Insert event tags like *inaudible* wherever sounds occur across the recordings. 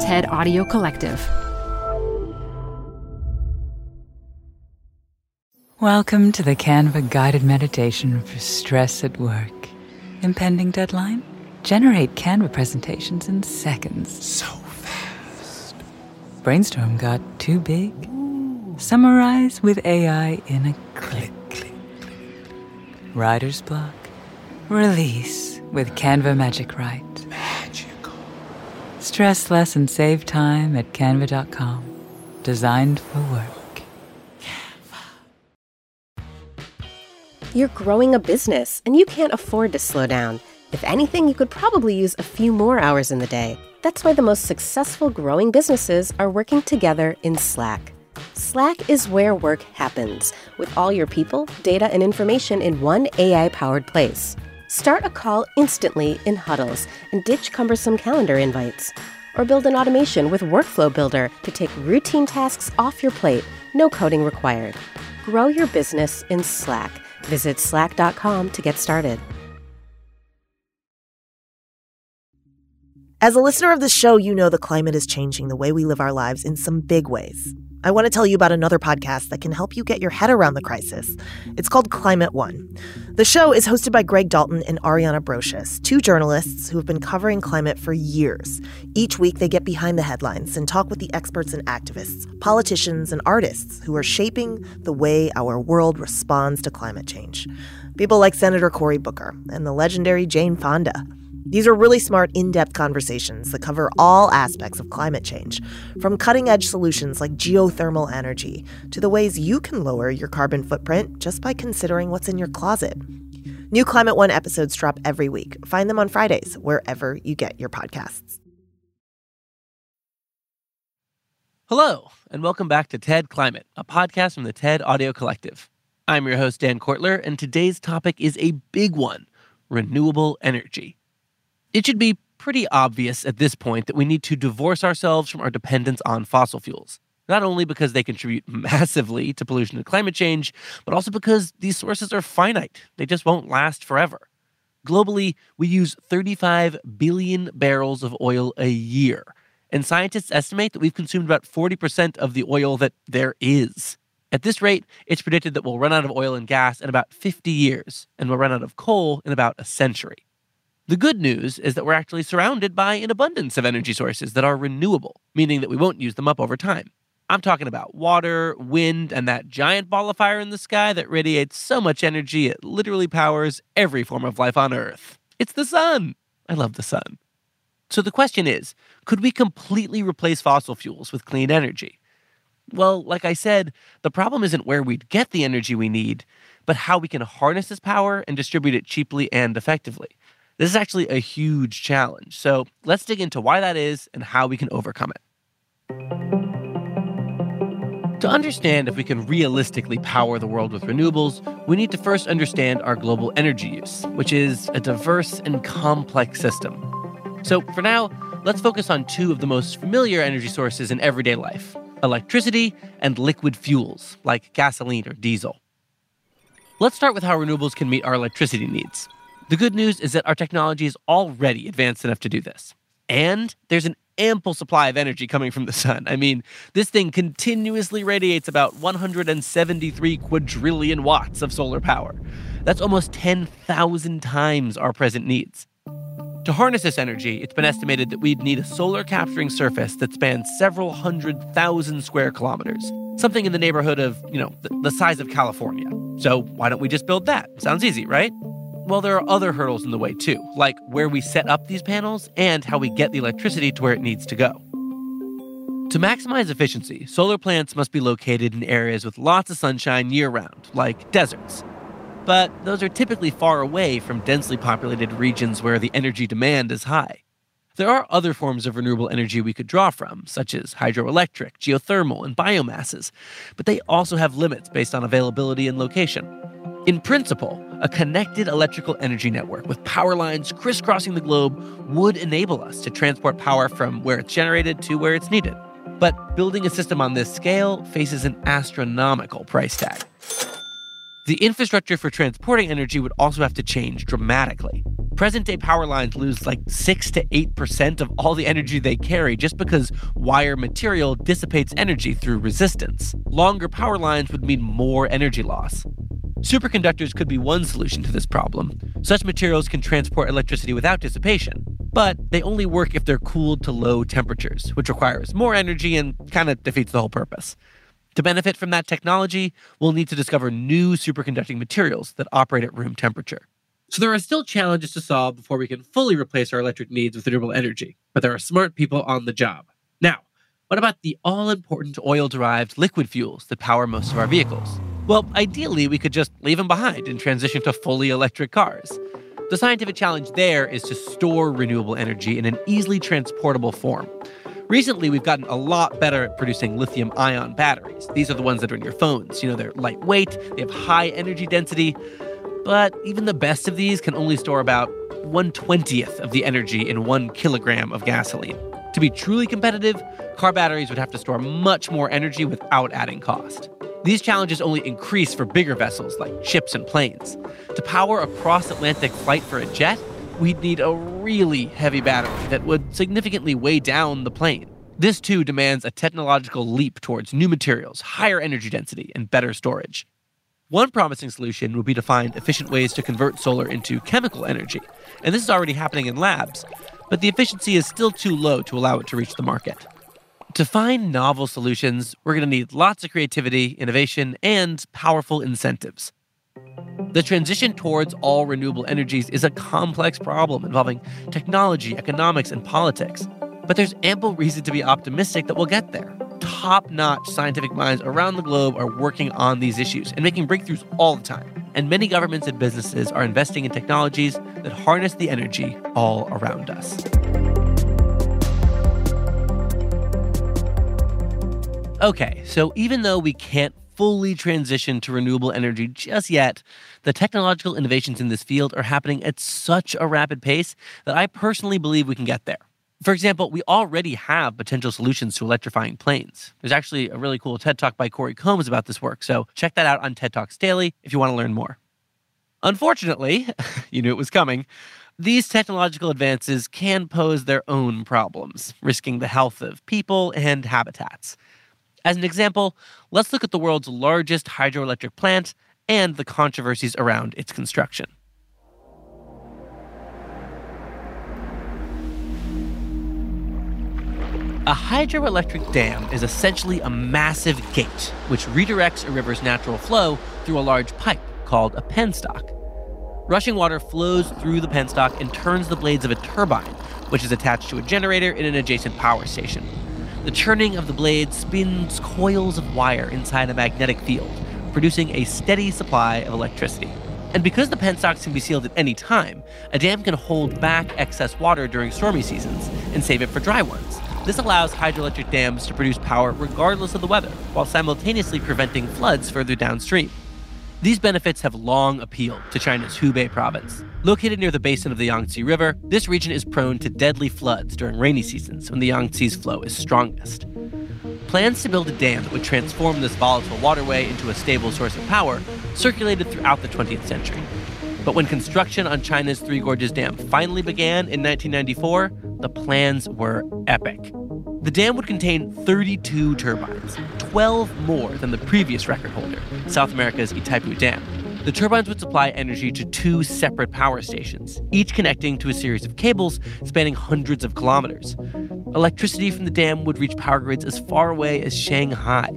TED Audio Collective. Welcome to the Canva guided meditation for stress at work. Impending deadline? Generate Canva presentations in seconds. So fast. Brainstorm got too big? Summarize with AI in a click. click, click. Writer's block? Release with Canva Magic Write. Stress less and save time at canva.com. Designed for work. You're growing a business and you can't afford to slow down. If anything, you could probably use a few more hours in the day. That's why the most successful growing businesses are working together in Slack. Slack is where work happens, with all your people, data, and information in one AI powered place. Start a call instantly in huddles and ditch cumbersome calendar invites. Or build an automation with Workflow Builder to take routine tasks off your plate, no coding required. Grow your business in Slack. Visit slack.com to get started. As a listener of the show, you know the climate is changing the way we live our lives in some big ways. I want to tell you about another podcast that can help you get your head around the crisis. It's called Climate One. The show is hosted by Greg Dalton and Ariana Brocious, two journalists who have been covering climate for years. Each week, they get behind the headlines and talk with the experts and activists, politicians, and artists who are shaping the way our world responds to climate change. People like Senator Cory Booker and the legendary Jane Fonda. These are really smart, in depth conversations that cover all aspects of climate change, from cutting edge solutions like geothermal energy to the ways you can lower your carbon footprint just by considering what's in your closet. New Climate One episodes drop every week. Find them on Fridays, wherever you get your podcasts. Hello, and welcome back to TED Climate, a podcast from the TED Audio Collective. I'm your host, Dan Kort, and today's topic is a big one renewable energy. It should be pretty obvious at this point that we need to divorce ourselves from our dependence on fossil fuels, not only because they contribute *laughs* massively to pollution and climate change, but also because these sources are finite. They just won't last forever. Globally, we use 35 billion barrels of oil a year, and scientists estimate that we've consumed about 40% of the oil that there is. At this rate, it's predicted that we'll run out of oil and gas in about 50 years, and we'll run out of coal in about a century. The good news is that we're actually surrounded by an abundance of energy sources that are renewable, meaning that we won't use them up over time. I'm talking about water, wind, and that giant ball of fire in the sky that radiates so much energy it literally powers every form of life on Earth. It's the sun. I love the sun. So the question is could we completely replace fossil fuels with clean energy? Well, like I said, the problem isn't where we'd get the energy we need, but how we can harness this power and distribute it cheaply and effectively. This is actually a huge challenge. So let's dig into why that is and how we can overcome it. To understand if we can realistically power the world with renewables, we need to first understand our global energy use, which is a diverse and complex system. So, for now, let's focus on two of the most familiar energy sources in everyday life electricity and liquid fuels, like gasoline or diesel. Let's start with how renewables can meet our electricity needs. The good news is that our technology is already advanced enough to do this. And there's an ample supply of energy coming from the sun. I mean, this thing continuously radiates about 173 quadrillion watts of solar power. That's almost 10,000 times our present needs. To harness this energy, it's been estimated that we'd need a solar capturing surface that spans several hundred thousand square kilometers, something in the neighborhood of, you know, the, the size of California. So why don't we just build that? Sounds easy, right? Well, there are other hurdles in the way too, like where we set up these panels and how we get the electricity to where it needs to go. To maximize efficiency, solar plants must be located in areas with lots of sunshine year round, like deserts. But those are typically far away from densely populated regions where the energy demand is high. There are other forms of renewable energy we could draw from, such as hydroelectric, geothermal, and biomasses, but they also have limits based on availability and location. In principle, a connected electrical energy network with power lines crisscrossing the globe would enable us to transport power from where it's generated to where it's needed. But building a system on this scale faces an astronomical price tag. The infrastructure for transporting energy would also have to change dramatically. Present day power lines lose like 6 to 8% of all the energy they carry just because wire material dissipates energy through resistance. Longer power lines would mean more energy loss. Superconductors could be one solution to this problem. Such materials can transport electricity without dissipation, but they only work if they're cooled to low temperatures, which requires more energy and kind of defeats the whole purpose. To benefit from that technology, we'll need to discover new superconducting materials that operate at room temperature. So there are still challenges to solve before we can fully replace our electric needs with renewable energy, but there are smart people on the job. Now, what about the all important oil derived liquid fuels that power most of our vehicles? Well, ideally, we could just leave them behind and transition to fully electric cars. The scientific challenge there is to store renewable energy in an easily transportable form. Recently, we've gotten a lot better at producing lithium ion batteries. These are the ones that are in your phones. You know, they're lightweight, they have high energy density, but even the best of these can only store about 120th of the energy in one kilogram of gasoline. To be truly competitive, car batteries would have to store much more energy without adding cost. These challenges only increase for bigger vessels like ships and planes. To power a cross Atlantic flight for a jet, we'd need a really heavy battery that would significantly weigh down the plane. This too demands a technological leap towards new materials, higher energy density, and better storage. One promising solution would be to find efficient ways to convert solar into chemical energy, and this is already happening in labs, but the efficiency is still too low to allow it to reach the market. To find novel solutions, we're going to need lots of creativity, innovation, and powerful incentives. The transition towards all renewable energies is a complex problem involving technology, economics, and politics. But there's ample reason to be optimistic that we'll get there top notch scientific minds around the globe are working on these issues and making breakthroughs all the time. And many governments and businesses are investing in technologies that harness the energy all around us. Okay, so even though we can't fully transition to renewable energy just yet, the technological innovations in this field are happening at such a rapid pace that I personally believe we can get there. For example, we already have potential solutions to electrifying planes. There's actually a really cool TED Talk by Corey Combs about this work, so check that out on TED Talks Daily if you want to learn more. Unfortunately, *laughs* you knew it was coming, these technological advances can pose their own problems, risking the health of people and habitats. As an example, let's look at the world's largest hydroelectric plant and the controversies around its construction. A hydroelectric dam is essentially a massive gate which redirects a river's natural flow through a large pipe called a penstock. Rushing water flows through the penstock and turns the blades of a turbine, which is attached to a generator in an adjacent power station. The churning of the blade spins coils of wire inside a magnetic field, producing a steady supply of electricity. And because the penstocks can be sealed at any time, a dam can hold back excess water during stormy seasons and save it for dry ones. This allows hydroelectric dams to produce power regardless of the weather, while simultaneously preventing floods further downstream. These benefits have long appealed to China's Hubei province. Located near the basin of the Yangtze River, this region is prone to deadly floods during rainy seasons when the Yangtze's flow is strongest. Plans to build a dam that would transform this volatile waterway into a stable source of power circulated throughout the 20th century. But when construction on China's Three Gorges Dam finally began in 1994, the plans were epic. The dam would contain 32 turbines, 12 more than the previous record holder, South America's Itaipu Dam. The turbines would supply energy to two separate power stations, each connecting to a series of cables spanning hundreds of kilometers. Electricity from the dam would reach power grids as far away as Shanghai,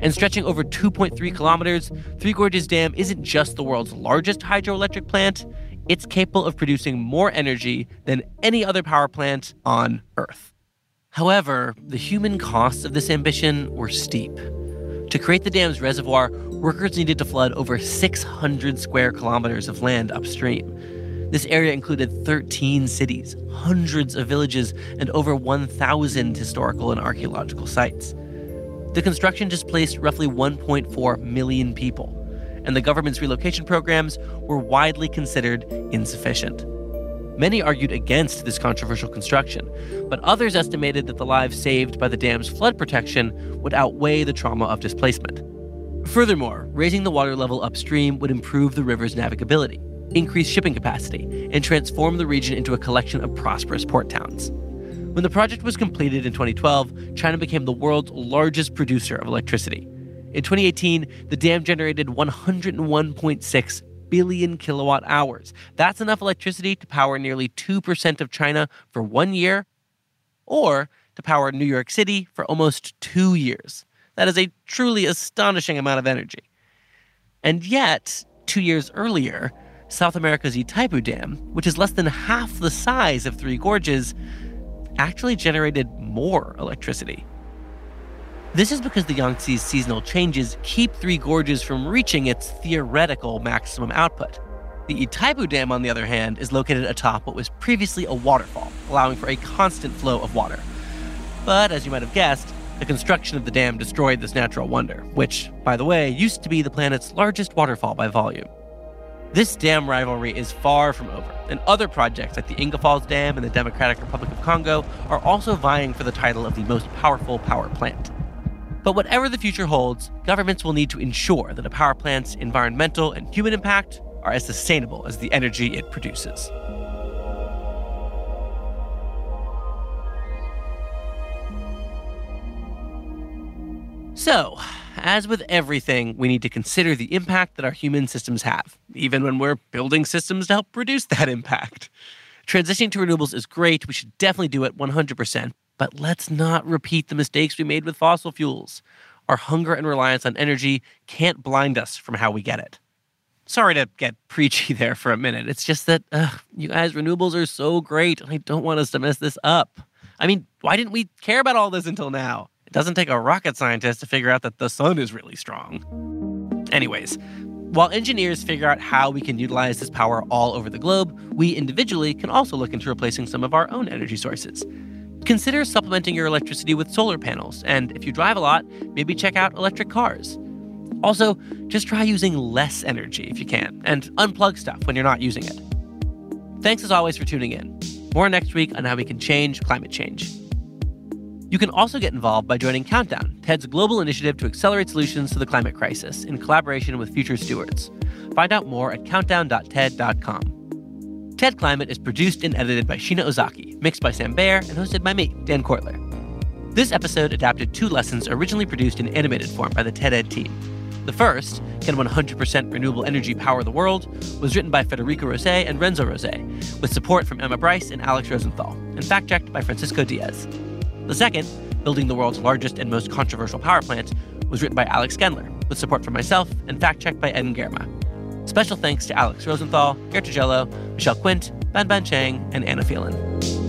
and stretching over 2.3 kilometers, Three Gorges Dam isn't just the world's largest hydroelectric plant, it's capable of producing more energy than any other power plant on Earth. However, the human costs of this ambition were steep. To create the dam's reservoir, workers needed to flood over 600 square kilometers of land upstream. This area included 13 cities, hundreds of villages, and over 1,000 historical and archaeological sites. The construction displaced roughly 1.4 million people, and the government's relocation programs were widely considered insufficient. Many argued against this controversial construction, but others estimated that the lives saved by the dam's flood protection would outweigh the trauma of displacement. Furthermore, raising the water level upstream would improve the river's navigability, increase shipping capacity, and transform the region into a collection of prosperous port towns. When the project was completed in 2012, China became the world's largest producer of electricity. In 2018, the dam generated 101.6 billion kilowatt hours. That's enough electricity to power nearly 2% of China for one year, or to power New York City for almost two years. That is a truly astonishing amount of energy. And yet, two years earlier, South America's Itaipu Dam, which is less than half the size of Three Gorges, actually generated more electricity. This is because the Yangtze's seasonal changes keep Three Gorges from reaching its theoretical maximum output. The Itaipu Dam, on the other hand, is located atop what was previously a waterfall, allowing for a constant flow of water. But as you might have guessed, the construction of the dam destroyed this natural wonder, which, by the way, used to be the planet's largest waterfall by volume. This dam rivalry is far from over, and other projects like the Inga Falls Dam and the Democratic Republic of Congo are also vying for the title of the most powerful power plant. But whatever the future holds, governments will need to ensure that a power plant's environmental and human impact are as sustainable as the energy it produces. So, as with everything, we need to consider the impact that our human systems have, even when we're building systems to help reduce that impact. Transitioning to renewables is great. We should definitely do it 100%. But let's not repeat the mistakes we made with fossil fuels. Our hunger and reliance on energy can't blind us from how we get it. Sorry to get *laughs* preachy there for a minute. It's just that, ugh, you guys, renewables are so great. I don't want us to mess this up. I mean, why didn't we care about all this until now? It doesn't take a rocket scientist to figure out that the sun is really strong. Anyways, while engineers figure out how we can utilize this power all over the globe, we individually can also look into replacing some of our own energy sources. Consider supplementing your electricity with solar panels, and if you drive a lot, maybe check out electric cars. Also, just try using less energy if you can, and unplug stuff when you're not using it. Thanks as always for tuning in. More next week on how we can change climate change. You can also get involved by joining Countdown, TED's global initiative to accelerate solutions to the climate crisis in collaboration with Future Stewards. Find out more at countdown.ted.com. TED Climate is produced and edited by Sheena Ozaki, mixed by Sam Baer, and hosted by me, Dan Kort. This episode adapted two lessons originally produced in animated form by the TED Ed team. The first, Can 100% Renewable Energy Power the World, was written by Federico Rosei and Renzo Rosei, with support from Emma Bryce and Alex Rosenthal, and fact checked by Francisco Diaz. The second, Building the World's Largest and Most Controversial Power Plant, was written by Alex Gendler, with support from myself and fact checked by Eden Germa. Special thanks to Alex Rosenthal, Gert Michelle Quint, Ban Ban Chang, and Anna Phelan.